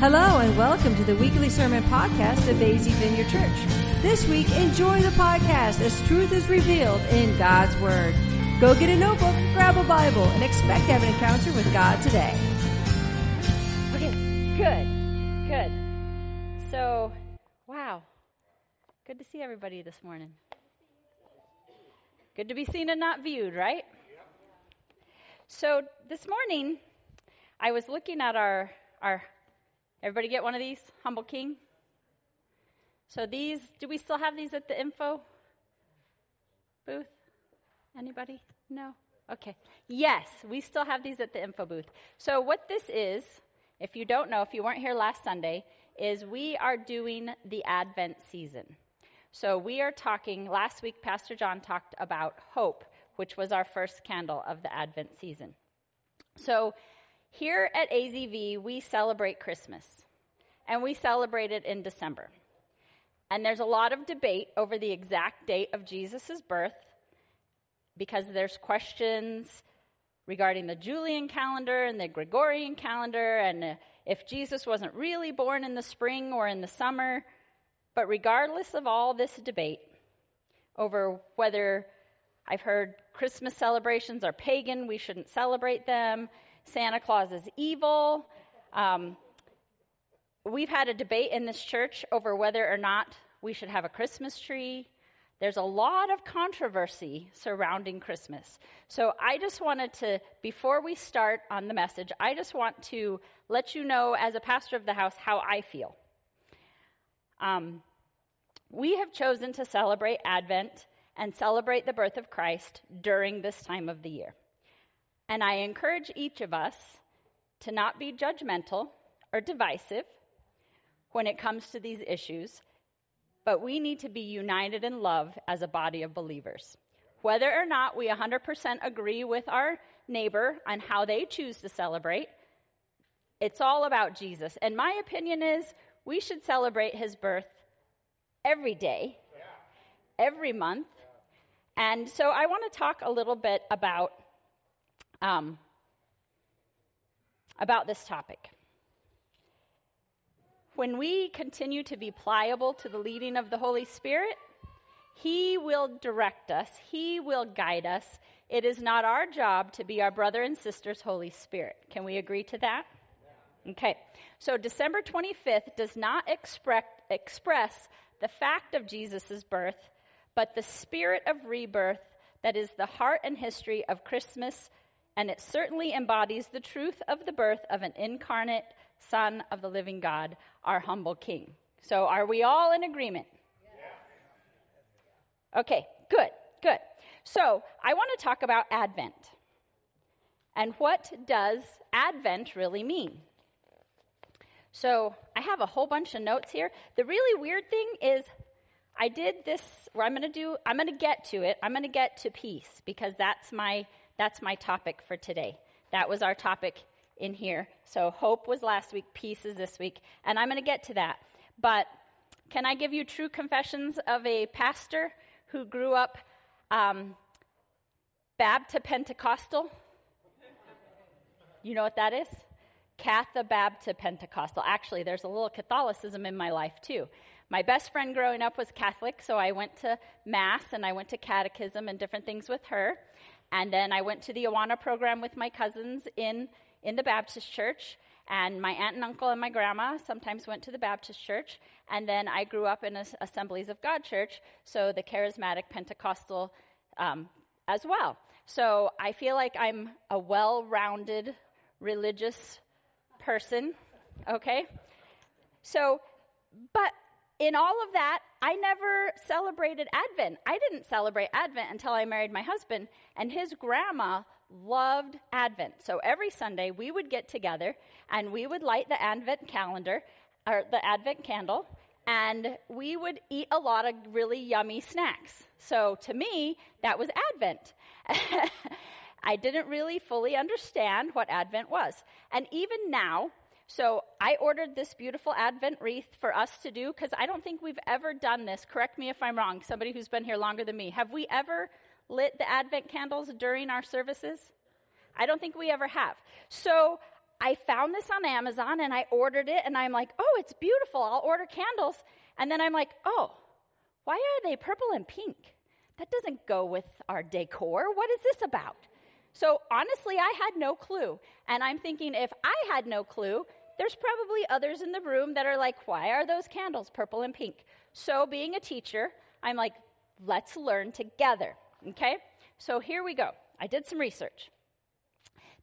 Hello and welcome to the weekly sermon podcast of AZ Vineyard Church. This week, enjoy the podcast as truth is revealed in God's Word. Go get a notebook, grab a Bible, and expect to have an encounter with God today. Okay, good, good. So, wow, good to see everybody this morning. Good to be seen and not viewed, right? So, this morning, I was looking at our, our Everybody get one of these? Humble King? So these, do we still have these at the info booth? Anybody? No? Okay. Yes, we still have these at the info booth. So what this is, if you don't know, if you weren't here last Sunday, is we are doing the Advent season. So we are talking, last week Pastor John talked about hope, which was our first candle of the Advent season. So here at AZV, we celebrate Christmas, and we celebrate it in December. And there's a lot of debate over the exact date of Jesus' birth because there's questions regarding the Julian calendar and the Gregorian calendar, and if Jesus wasn't really born in the spring or in the summer. But regardless of all this debate over whether I've heard Christmas celebrations are pagan, we shouldn't celebrate them, Santa Claus is evil. Um, we've had a debate in this church over whether or not we should have a Christmas tree. There's a lot of controversy surrounding Christmas. So I just wanted to, before we start on the message, I just want to let you know, as a pastor of the house, how I feel. Um, we have chosen to celebrate Advent and celebrate the birth of Christ during this time of the year. And I encourage each of us to not be judgmental or divisive when it comes to these issues, but we need to be united in love as a body of believers. Whether or not we 100% agree with our neighbor on how they choose to celebrate, it's all about Jesus. And my opinion is we should celebrate his birth every day, every month. And so I want to talk a little bit about um, about this topic. When we continue to be pliable to the leading of the Holy Spirit, He will direct us, He will guide us. It is not our job to be our brother and sister's Holy Spirit. Can we agree to that? Okay. So December 25th does not expre- express the fact of Jesus' birth, but the spirit of rebirth that is the heart and history of Christmas and it certainly embodies the truth of the birth of an incarnate Son of the living God, our humble King. So, are we all in agreement? Okay, good, good. So, I want to talk about Advent. And what does Advent really mean? So, I have a whole bunch of notes here. The really weird thing is, I did this, where I'm going to do, I'm going to get to it. I'm going to get to peace because that's my that's my topic for today. That was our topic in here. So hope was last week, peace is this week, and I'm going to get to that. But can I give you true confessions of a pastor who grew up um, Baptist Pentecostal? You know what that is? Catha Baptist Pentecostal. Actually, there's a little Catholicism in my life too. My best friend growing up was Catholic, so I went to Mass and I went to catechism and different things with her. And then I went to the Awana program with my cousins in, in the Baptist church. And my aunt and uncle and my grandma sometimes went to the Baptist church. And then I grew up in a, Assemblies of God church, so the charismatic Pentecostal um, as well. So I feel like I'm a well rounded religious person, okay? So, but in all of that, I never celebrated Advent. I didn't celebrate Advent until I married my husband, and his grandma loved Advent. So every Sunday we would get together and we would light the Advent calendar or the Advent candle and we would eat a lot of really yummy snacks. So to me, that was Advent. I didn't really fully understand what Advent was. And even now, so I ordered this beautiful Advent wreath for us to do because I don't think we've ever done this. Correct me if I'm wrong, somebody who's been here longer than me. Have we ever lit the Advent candles during our services? I don't think we ever have. So I found this on Amazon and I ordered it and I'm like, oh, it's beautiful. I'll order candles. And then I'm like, oh, why are they purple and pink? That doesn't go with our decor. What is this about? So honestly, I had no clue. And I'm thinking if I had no clue, there's probably others in the room that are like, why are those candles purple and pink? So being a teacher, I'm like, let's learn together. Okay? So here we go. I did some research.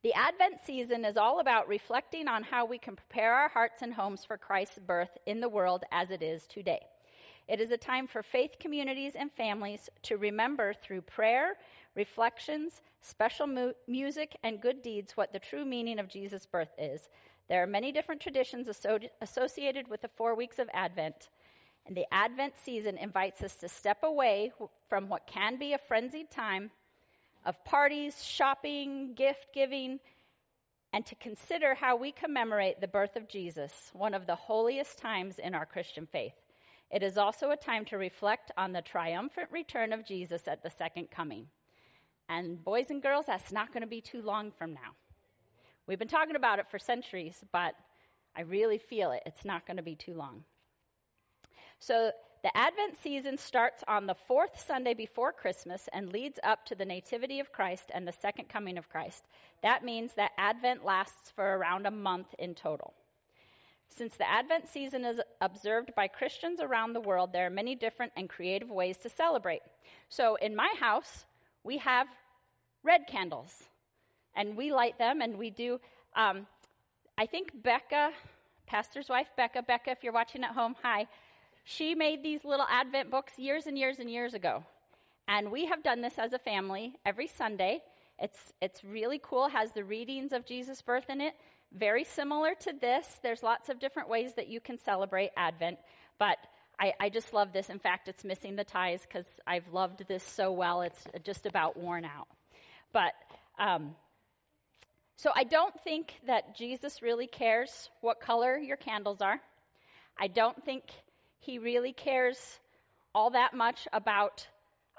The Advent season is all about reflecting on how we can prepare our hearts and homes for Christ's birth in the world as it is today. It is a time for faith communities and families to remember through prayer, reflections, special mu- music, and good deeds what the true meaning of Jesus' birth is. There are many different traditions associated with the four weeks of Advent. And the Advent season invites us to step away from what can be a frenzied time of parties, shopping, gift giving, and to consider how we commemorate the birth of Jesus, one of the holiest times in our Christian faith. It is also a time to reflect on the triumphant return of Jesus at the second coming. And boys and girls, that's not going to be too long from now. We've been talking about it for centuries, but I really feel it. It's not going to be too long. So the Advent season starts on the fourth Sunday before Christmas and leads up to the Nativity of Christ and the second coming of Christ. That means that Advent lasts for around a month in total. Since the Advent season is observed by Christians around the world, there are many different and creative ways to celebrate. So in my house, we have red candles, and we light them, and we do. Um, I think Becca, pastor's wife Becca, Becca, if you're watching at home, hi. She made these little Advent books years and years and years ago. And we have done this as a family every Sunday. It's, it's really cool, has the readings of Jesus' birth in it. Very similar to this. There's lots of different ways that you can celebrate Advent, but I, I just love this. In fact, it's missing the ties because I've loved this so well, it's just about worn out. But um, so I don't think that Jesus really cares what color your candles are. I don't think he really cares all that much about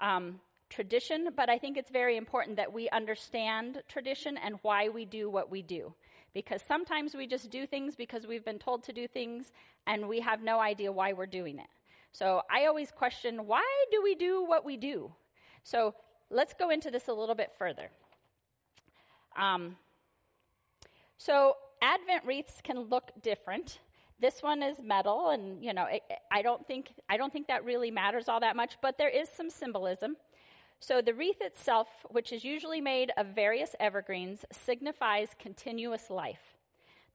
um, tradition, but I think it's very important that we understand tradition and why we do what we do. Because sometimes we just do things because we've been told to do things and we have no idea why we're doing it. So I always question why do we do what we do? So let's go into this a little bit further. Um, so Advent wreaths can look different. This one is metal, and you know, it, I don't think I don't think that really matters all that much, but there is some symbolism. So the wreath itself, which is usually made of various evergreens, signifies continuous life.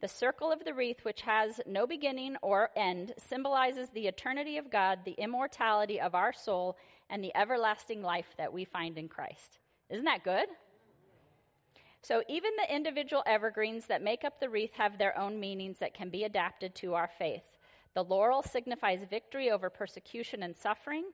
The circle of the wreath, which has no beginning or end, symbolizes the eternity of God, the immortality of our soul, and the everlasting life that we find in Christ. Isn't that good? So even the individual evergreens that make up the wreath have their own meanings that can be adapted to our faith. The laurel signifies victory over persecution and suffering.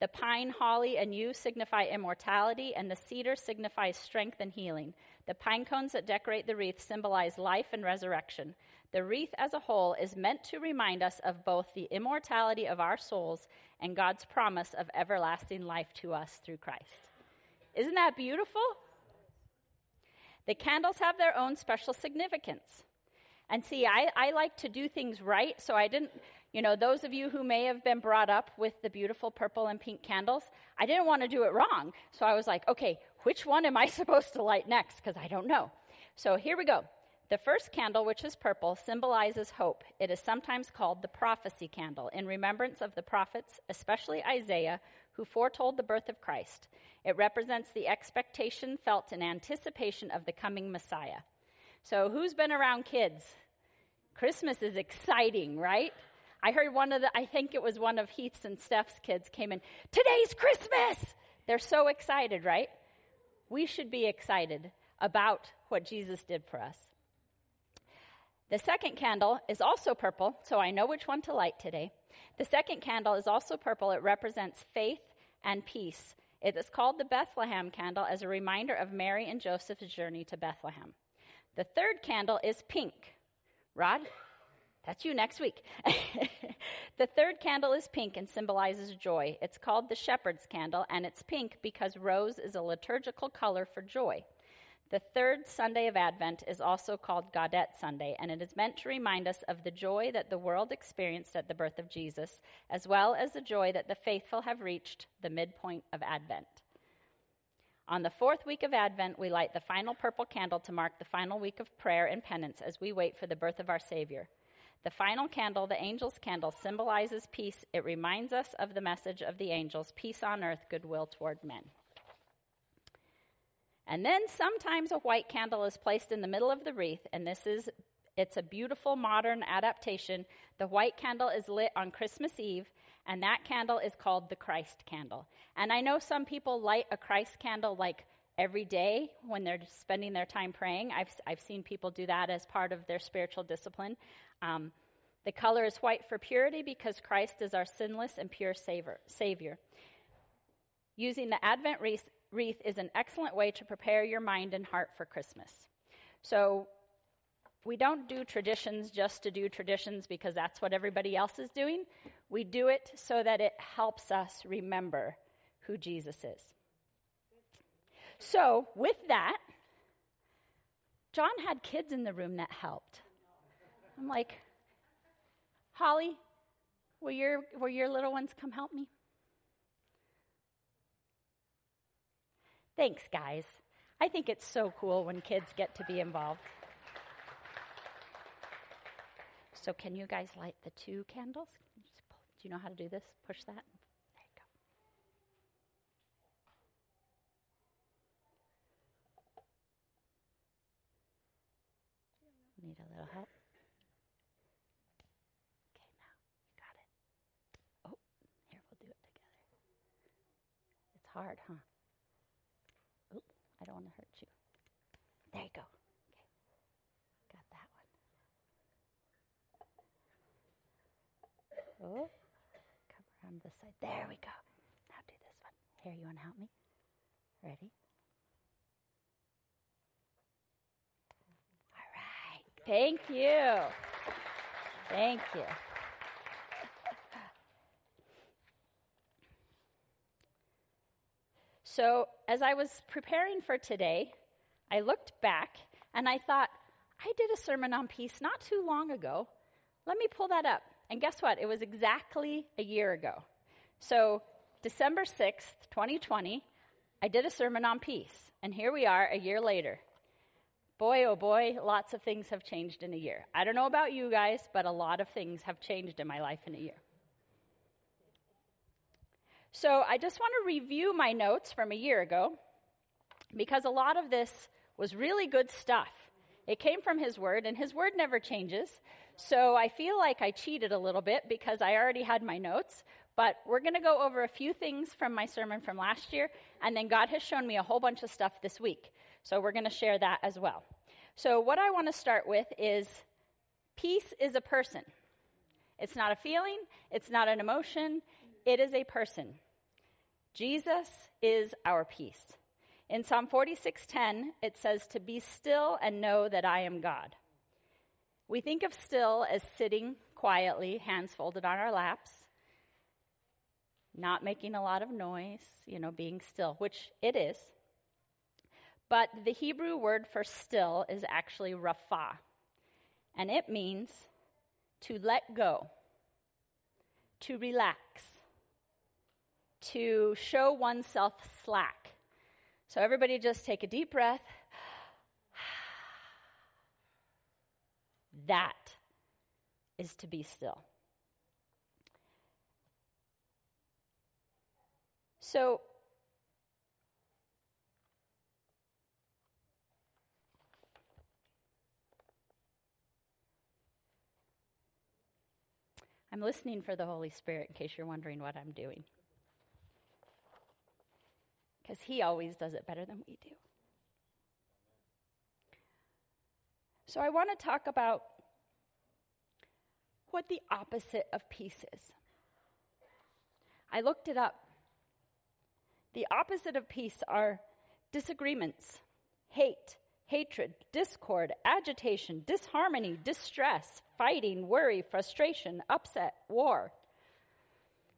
The pine, holly, and yew signify immortality, and the cedar signifies strength and healing. The pine cones that decorate the wreath symbolize life and resurrection. The wreath as a whole is meant to remind us of both the immortality of our souls and God's promise of everlasting life to us through Christ. Isn't that beautiful? The candles have their own special significance. And see, I, I like to do things right, so I didn't, you know, those of you who may have been brought up with the beautiful purple and pink candles, I didn't want to do it wrong. So I was like, okay, which one am I supposed to light next? Because I don't know. So here we go. The first candle, which is purple, symbolizes hope. It is sometimes called the prophecy candle in remembrance of the prophets, especially Isaiah, who foretold the birth of Christ. It represents the expectation felt in anticipation of the coming Messiah. So, who's been around kids? Christmas is exciting, right? I heard one of the, I think it was one of Heath's and Steph's kids came in, today's Christmas! They're so excited, right? We should be excited about what Jesus did for us. The second candle is also purple, so I know which one to light today. The second candle is also purple. It represents faith and peace. It is called the Bethlehem candle as a reminder of Mary and Joseph's journey to Bethlehem. The third candle is pink. Rod, that's you next week. the third candle is pink and symbolizes joy. It's called the shepherd's candle, and it's pink because rose is a liturgical color for joy. The third Sunday of Advent is also called Gaudete Sunday, and it is meant to remind us of the joy that the world experienced at the birth of Jesus, as well as the joy that the faithful have reached the midpoint of Advent. On the fourth week of Advent, we light the final purple candle to mark the final week of prayer and penance as we wait for the birth of our Savior. The final candle, the angel's candle, symbolizes peace. It reminds us of the message of the angels peace on earth, goodwill toward men. And then sometimes a white candle is placed in the middle of the wreath, and this is it's a beautiful modern adaptation. The white candle is lit on Christmas Eve, and that candle is called the Christ candle. And I know some people light a Christ candle like every day when they're spending their time praying. I've, I've seen people do that as part of their spiritual discipline. Um, the color is white for purity because Christ is our sinless and pure savior. savior. Using the Advent wreath, wreath is an excellent way to prepare your mind and heart for Christmas. So, we don't do traditions just to do traditions because that's what everybody else is doing. We do it so that it helps us remember who Jesus is. So, with that, John had kids in the room that helped. I'm like, Holly, will your, will your little ones come help me? Thanks, guys. I think it's so cool when kids get to be involved. So, can you guys light the two candles? Do you know how to do this? Push that. There you go. Need a little help? Okay, now you got it. Oh, here, we'll do it together. It's hard, huh? I don't want to hurt you. There you go. Okay. Got that one. Oh, come around this side. There we go. Now do this one. Here, you want to help me? Ready? All right. Thank you. Thank you. So, as I was preparing for today, I looked back and I thought, I did a sermon on peace not too long ago. Let me pull that up. And guess what? It was exactly a year ago. So, December 6th, 2020, I did a sermon on peace. And here we are a year later. Boy, oh boy, lots of things have changed in a year. I don't know about you guys, but a lot of things have changed in my life in a year. So, I just want to review my notes from a year ago because a lot of this was really good stuff. It came from His Word, and His Word never changes. So I feel like I cheated a little bit because I already had my notes, but we're going to go over a few things from my sermon from last year, and then God has shown me a whole bunch of stuff this week. So we're going to share that as well. So, what I want to start with is peace is a person. It's not a feeling, it's not an emotion, it is a person. Jesus is our peace. In Psalm 46:10, it says to be still and know that I am God. We think of still as sitting quietly, hands folded on our laps, not making a lot of noise, you know, being still, which it is. But the Hebrew word for still is actually rapha, and it means to let go, to relax, to show oneself slack. So, everybody just take a deep breath That is to be still. So, I'm listening for the Holy Spirit in case you're wondering what I'm doing. Because He always does it better than we do. So I want to talk about what the opposite of peace is. I looked it up. The opposite of peace are disagreements, hate, hatred, discord, agitation, disharmony, distress, fighting, worry, frustration, upset, war.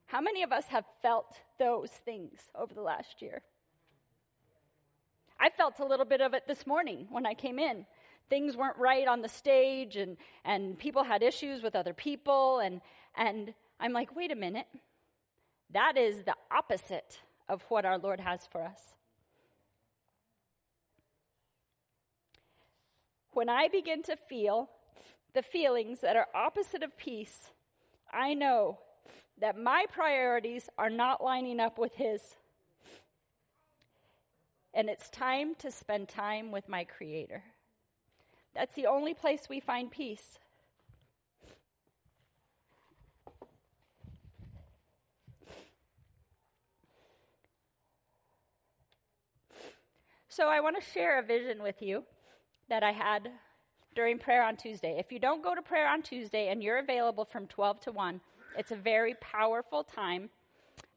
How many of us have felt those things over the last year? I felt a little bit of it this morning when I came in. Things weren't right on the stage, and, and people had issues with other people. And, and I'm like, wait a minute. That is the opposite of what our Lord has for us. When I begin to feel the feelings that are opposite of peace, I know that my priorities are not lining up with His. And it's time to spend time with my Creator. That's the only place we find peace. So, I want to share a vision with you that I had during prayer on Tuesday. If you don't go to prayer on Tuesday and you're available from 12 to 1, it's a very powerful time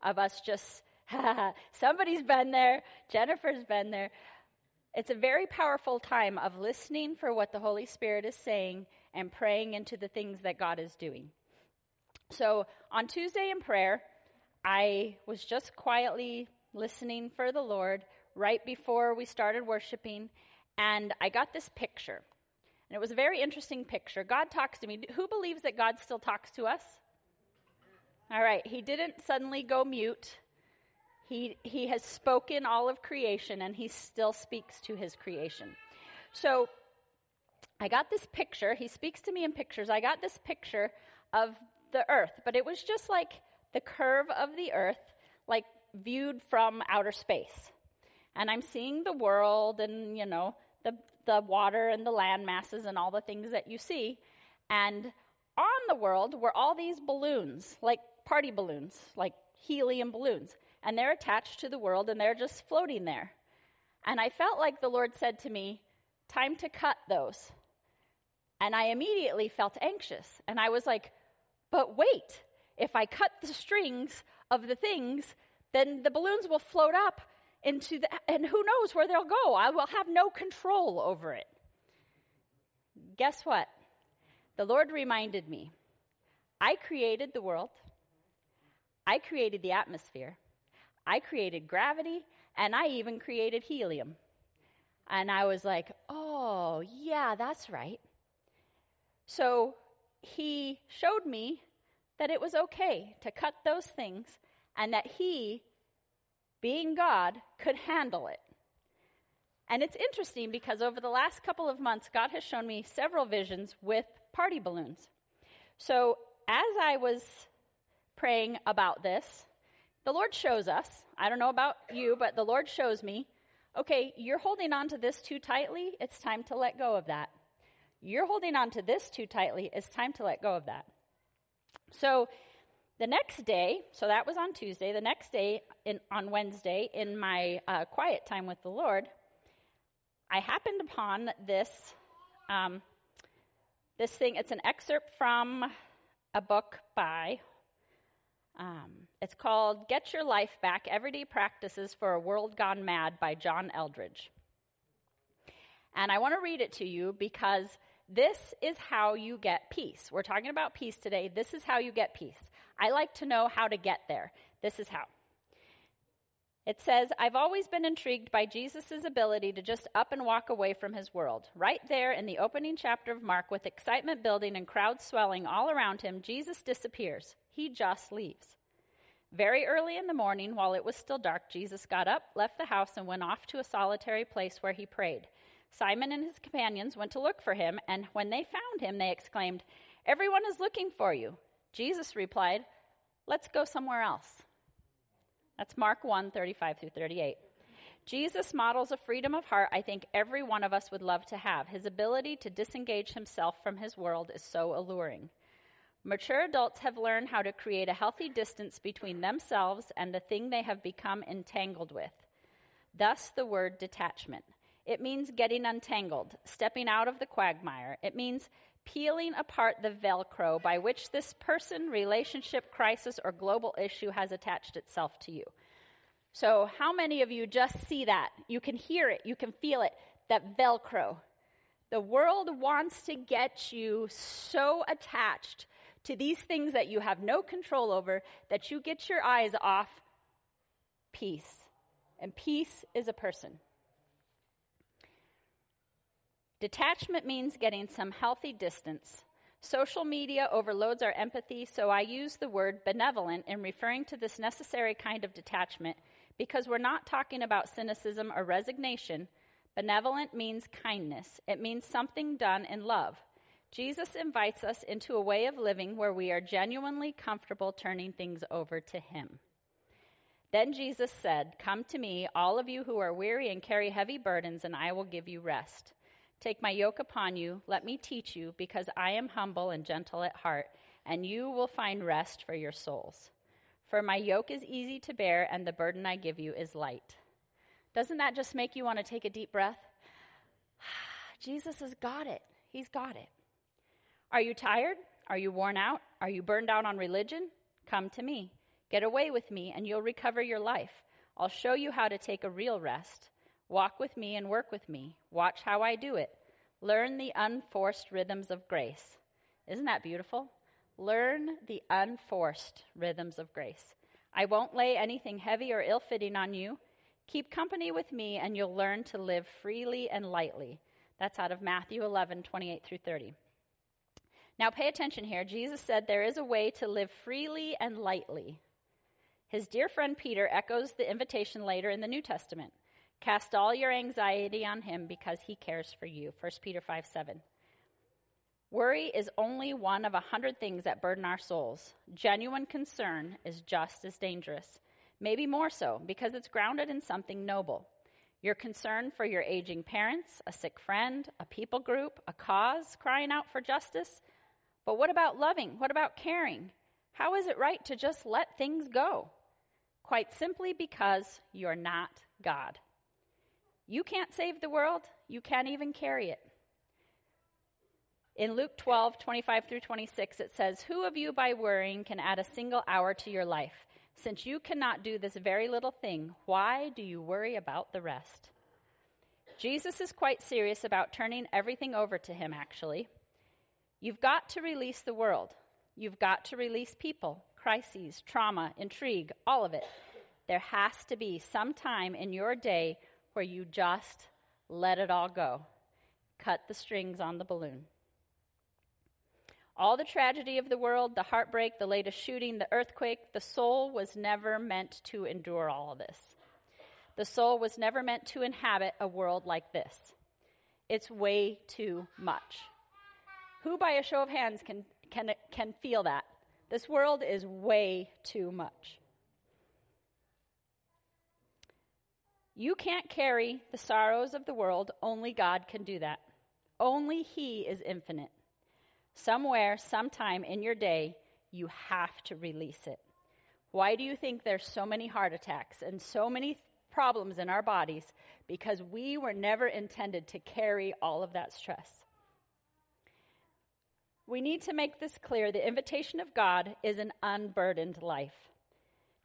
of us just, somebody's been there, Jennifer's been there. It's a very powerful time of listening for what the Holy Spirit is saying and praying into the things that God is doing. So on Tuesday in prayer, I was just quietly listening for the Lord right before we started worshiping, and I got this picture. And it was a very interesting picture. God talks to me. Who believes that God still talks to us? All right, he didn't suddenly go mute. He, he has spoken all of creation and he still speaks to his creation. So I got this picture. He speaks to me in pictures. I got this picture of the earth, but it was just like the curve of the earth, like viewed from outer space. And I'm seeing the world and, you know, the, the water and the land masses and all the things that you see. And on the world were all these balloons, like party balloons, like helium balloons. And they're attached to the world and they're just floating there. And I felt like the Lord said to me, Time to cut those. And I immediately felt anxious. And I was like, But wait, if I cut the strings of the things, then the balloons will float up into the, and who knows where they'll go. I will have no control over it. Guess what? The Lord reminded me I created the world, I created the atmosphere, I created gravity, and I even created helium. And I was like, oh, yeah, that's right. So he showed me that it was okay to cut those things and that he being God, could handle it. And it's interesting because over the last couple of months, God has shown me several visions with party balloons. So as I was praying about this, the Lord shows us, I don't know about you, but the Lord shows me, okay, you're holding on to this too tightly, it's time to let go of that. You're holding on to this too tightly, it's time to let go of that. So the next day, so that was on Tuesday, the next day in, on Wednesday, in my uh, quiet time with the Lord, I happened upon this, um, this thing. It's an excerpt from a book by, um, it's called Get Your Life Back Everyday Practices for a World Gone Mad by John Eldredge. And I want to read it to you because this is how you get peace. We're talking about peace today. This is how you get peace. I like to know how to get there. This is how. It says, I've always been intrigued by Jesus' ability to just up and walk away from his world. Right there in the opening chapter of Mark, with excitement building and crowds swelling all around him, Jesus disappears. He just leaves. Very early in the morning, while it was still dark, Jesus got up, left the house, and went off to a solitary place where he prayed. Simon and his companions went to look for him, and when they found him, they exclaimed, Everyone is looking for you. Jesus replied, Let's go somewhere else. That's Mark 1 35 through 38. Jesus models a freedom of heart I think every one of us would love to have. His ability to disengage himself from his world is so alluring. Mature adults have learned how to create a healthy distance between themselves and the thing they have become entangled with. Thus, the word detachment. It means getting untangled, stepping out of the quagmire. It means peeling apart the Velcro by which this person, relationship, crisis, or global issue has attached itself to you. So, how many of you just see that? You can hear it, you can feel it, that Velcro. The world wants to get you so attached to these things that you have no control over that you get your eyes off peace. And peace is a person. Detachment means getting some healthy distance. Social media overloads our empathy, so I use the word benevolent in referring to this necessary kind of detachment because we're not talking about cynicism or resignation. Benevolent means kindness, it means something done in love. Jesus invites us into a way of living where we are genuinely comfortable turning things over to Him. Then Jesus said, Come to me, all of you who are weary and carry heavy burdens, and I will give you rest. Take my yoke upon you, let me teach you, because I am humble and gentle at heart, and you will find rest for your souls. For my yoke is easy to bear, and the burden I give you is light. Doesn't that just make you want to take a deep breath? Jesus has got it. He's got it. Are you tired? Are you worn out? Are you burned out on religion? Come to me. Get away with me, and you'll recover your life. I'll show you how to take a real rest. Walk with me and work with me. Watch how I do it. Learn the unforced rhythms of grace. Isn't that beautiful? Learn the unforced rhythms of grace. I won't lay anything heavy or ill fitting on you. Keep company with me, and you'll learn to live freely and lightly. That's out of Matthew 11, 28 through 30. Now, pay attention here. Jesus said there is a way to live freely and lightly. His dear friend Peter echoes the invitation later in the New Testament. Cast all your anxiety on him because he cares for you. 1 Peter 5 7. Worry is only one of a hundred things that burden our souls. Genuine concern is just as dangerous, maybe more so, because it's grounded in something noble. Your concern for your aging parents, a sick friend, a people group, a cause crying out for justice. But what about loving? What about caring? How is it right to just let things go? quite simply because you're not God. You can't save the world, you can't even carry it. In Luke 12, 25 through 26, it says, Who of you by worrying can add a single hour to your life? Since you cannot do this very little thing, why do you worry about the rest? Jesus is quite serious about turning everything over to him, actually. You've got to release the world. You've got to release people crises, trauma, intrigue, all of it. There has to be some time in your day where you just let it all go. Cut the strings on the balloon. All the tragedy of the world, the heartbreak, the latest shooting, the earthquake, the soul was never meant to endure all of this. The soul was never meant to inhabit a world like this. It's way too much. Who, by a show of hands, can, can, can feel that? This world is way too much. You can't carry the sorrows of the world. Only God can do that. Only He is infinite. Somewhere, sometime in your day, you have to release it. Why do you think there's so many heart attacks and so many problems in our bodies? Because we were never intended to carry all of that stress. We need to make this clear. The invitation of God is an unburdened life.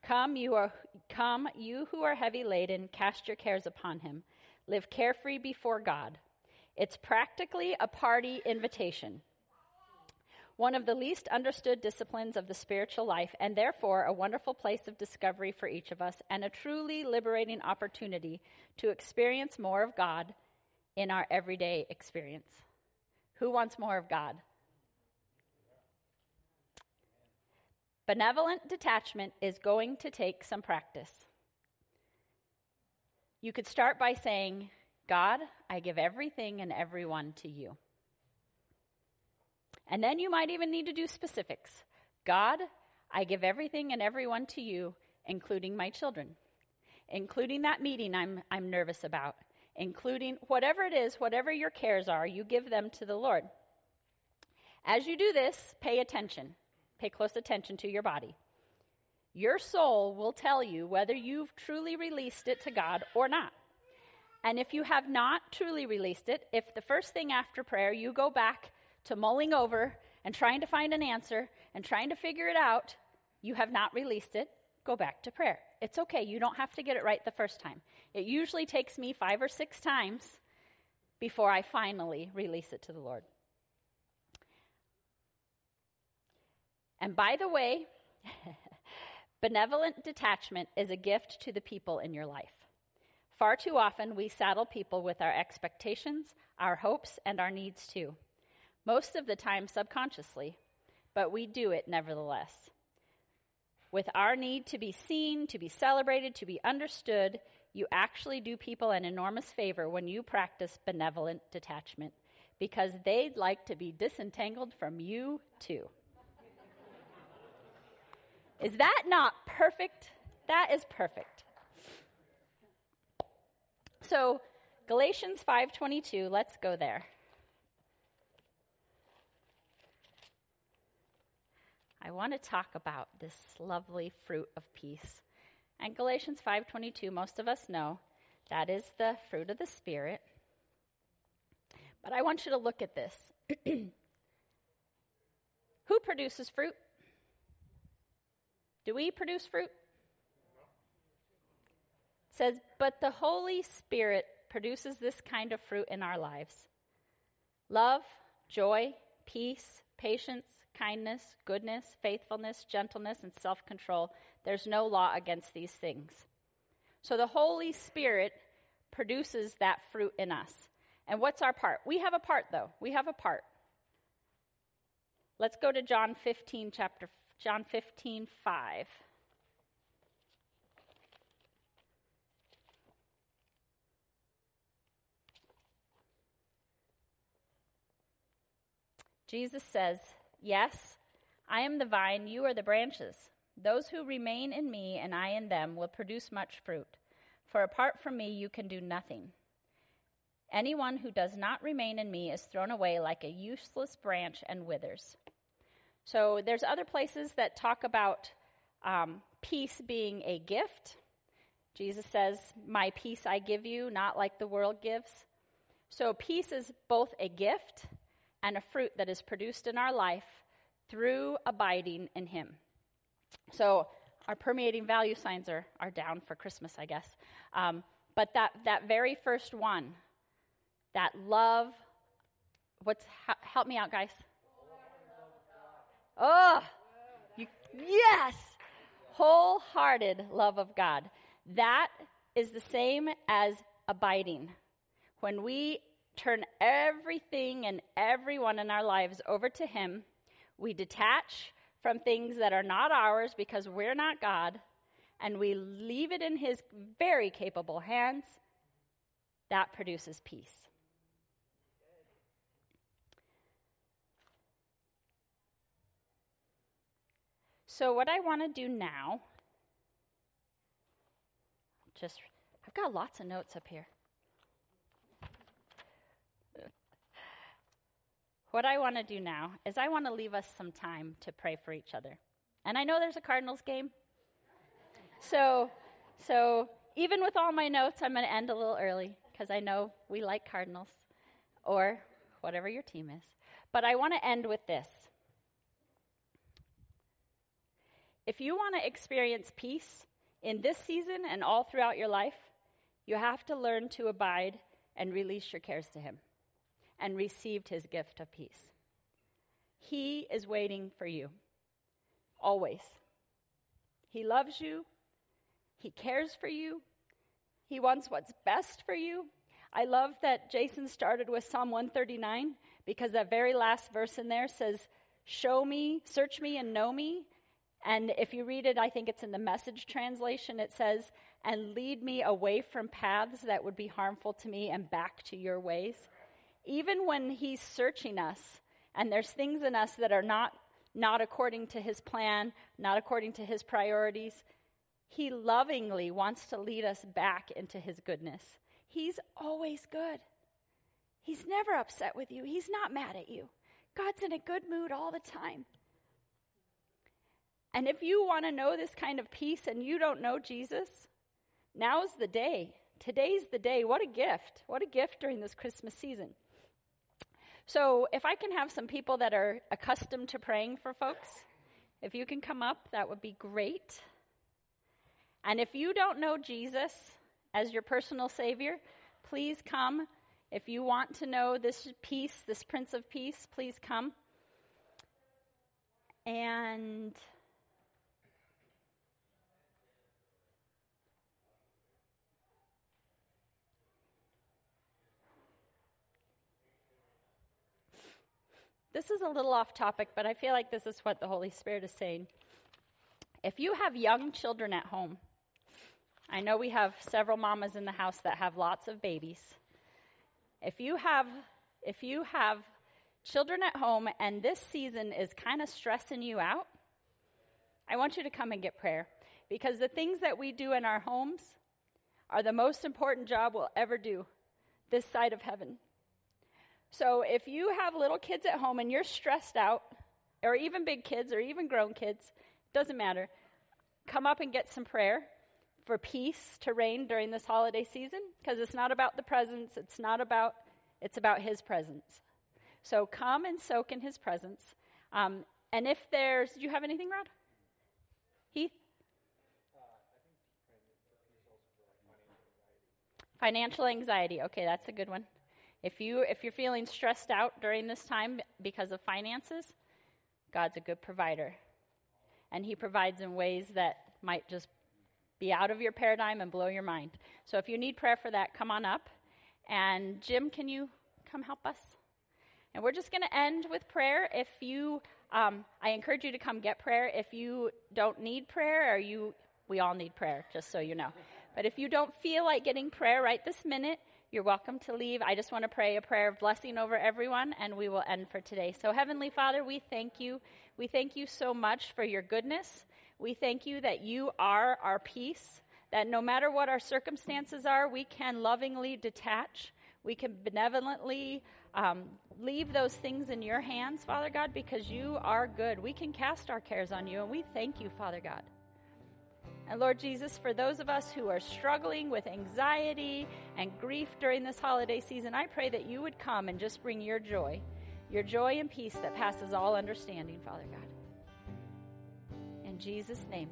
Come, you are come, you who are heavy laden, cast your cares upon him. Live carefree before God. It's practically a party invitation. One of the least understood disciplines of the spiritual life, and therefore a wonderful place of discovery for each of us, and a truly liberating opportunity to experience more of God in our everyday experience. Who wants more of God? Benevolent detachment is going to take some practice. You could start by saying, God, I give everything and everyone to you. And then you might even need to do specifics. God, I give everything and everyone to you, including my children, including that meeting I'm, I'm nervous about, including whatever it is, whatever your cares are, you give them to the Lord. As you do this, pay attention. Pay close attention to your body. Your soul will tell you whether you've truly released it to God or not. And if you have not truly released it, if the first thing after prayer you go back to mulling over and trying to find an answer and trying to figure it out, you have not released it, go back to prayer. It's okay. You don't have to get it right the first time. It usually takes me five or six times before I finally release it to the Lord. And by the way, benevolent detachment is a gift to the people in your life. Far too often, we saddle people with our expectations, our hopes, and our needs too. Most of the time, subconsciously, but we do it nevertheless. With our need to be seen, to be celebrated, to be understood, you actually do people an enormous favor when you practice benevolent detachment because they'd like to be disentangled from you too. Is that not perfect? That is perfect. So, Galatians 5:22, let's go there. I want to talk about this lovely fruit of peace. And Galatians 5:22, most of us know, that is the fruit of the spirit. But I want you to look at this. Who produces fruit? Do we produce fruit? It says, but the Holy Spirit produces this kind of fruit in our lives love, joy, peace, patience, kindness, goodness, faithfulness, gentleness, and self control. There's no law against these things. So the Holy Spirit produces that fruit in us. And what's our part? We have a part, though. We have a part. Let's go to John 15, chapter John 15, 5. Jesus says, Yes, I am the vine, you are the branches. Those who remain in me and I in them will produce much fruit, for apart from me you can do nothing. Anyone who does not remain in me is thrown away like a useless branch and withers. So there's other places that talk about um, peace being a gift. Jesus says, My peace I give you, not like the world gives. So peace is both a gift and a fruit that is produced in our life through abiding in Him. So our permeating value signs are, are down for Christmas, I guess. Um, but that, that very first one, that love, what's, help me out, guys. Oh, you, yes! Wholehearted love of God. That is the same as abiding. When we turn everything and everyone in our lives over to Him, we detach from things that are not ours because we're not God, and we leave it in His very capable hands. That produces peace. So, what I want to do now, just, I've got lots of notes up here. What I want to do now is I want to leave us some time to pray for each other. And I know there's a Cardinals game. So, so even with all my notes, I'm going to end a little early because I know we like Cardinals or whatever your team is. But I want to end with this. If you want to experience peace in this season and all throughout your life, you have to learn to abide and release your cares to Him and receive His gift of peace. He is waiting for you, always. He loves you, He cares for you, He wants what's best for you. I love that Jason started with Psalm 139 because that very last verse in there says, Show me, search me, and know me, and if you read it, I think it's in the message translation, it says, and lead me away from paths that would be harmful to me and back to your ways. Even when he's searching us and there's things in us that are not, not according to his plan, not according to his priorities, he lovingly wants to lead us back into his goodness. He's always good. He's never upset with you. He's not mad at you. God's in a good mood all the time. And if you want to know this kind of peace and you don't know Jesus, now's the day. Today's the day. What a gift. What a gift during this Christmas season. So, if I can have some people that are accustomed to praying for folks, if you can come up, that would be great. And if you don't know Jesus as your personal Savior, please come. If you want to know this peace, this Prince of Peace, please come. And this is a little off topic, but I feel like this is what the Holy Spirit is saying. If you have young children at home, I know we have several mamas in the house that have lots of babies. If you have if you have children at home and this season is kind of stressing you out, I want you to come and get prayer because the things that we do in our homes are the most important job we'll ever do this side of heaven. So if you have little kids at home and you're stressed out, or even big kids or even grown kids, doesn't matter. Come up and get some prayer for peace to reign during this holiday season because it's not about the presents, it's not about it's about his presence. So come and soak in his presence. Um, and if there's, do you have anything, Rod? Heath? Financial anxiety. Okay, that's a good one. If you if you're feeling stressed out during this time because of finances, God's a good provider. And he provides in ways that might just be out of your paradigm and blow your mind. So if you need prayer for that, come on up. And Jim, can you come help us? And we're just going to end with prayer. If you, um, I encourage you to come get prayer. If you don't need prayer, or you, we all need prayer, just so you know. But if you don't feel like getting prayer right this minute, you're welcome to leave. I just want to pray a prayer of blessing over everyone, and we will end for today. So, Heavenly Father, we thank you. We thank you so much for your goodness. We thank you that you are our peace, that no matter what our circumstances are, we can lovingly detach. We can benevolently um, leave those things in your hands, Father God, because you are good. We can cast our cares on you, and we thank you, Father God. And Lord Jesus, for those of us who are struggling with anxiety and grief during this holiday season, I pray that you would come and just bring your joy, your joy and peace that passes all understanding, Father God. In Jesus' name.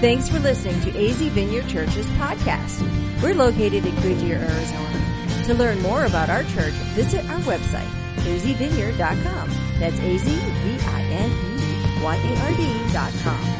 Thanks for listening to AZ Vineyard Church's podcast. We're located in Goodyear, Arizona. To learn more about our church, visit our website, azvineyard.com. That's A-Z-V-I-N-E-Y-A-R-D.com.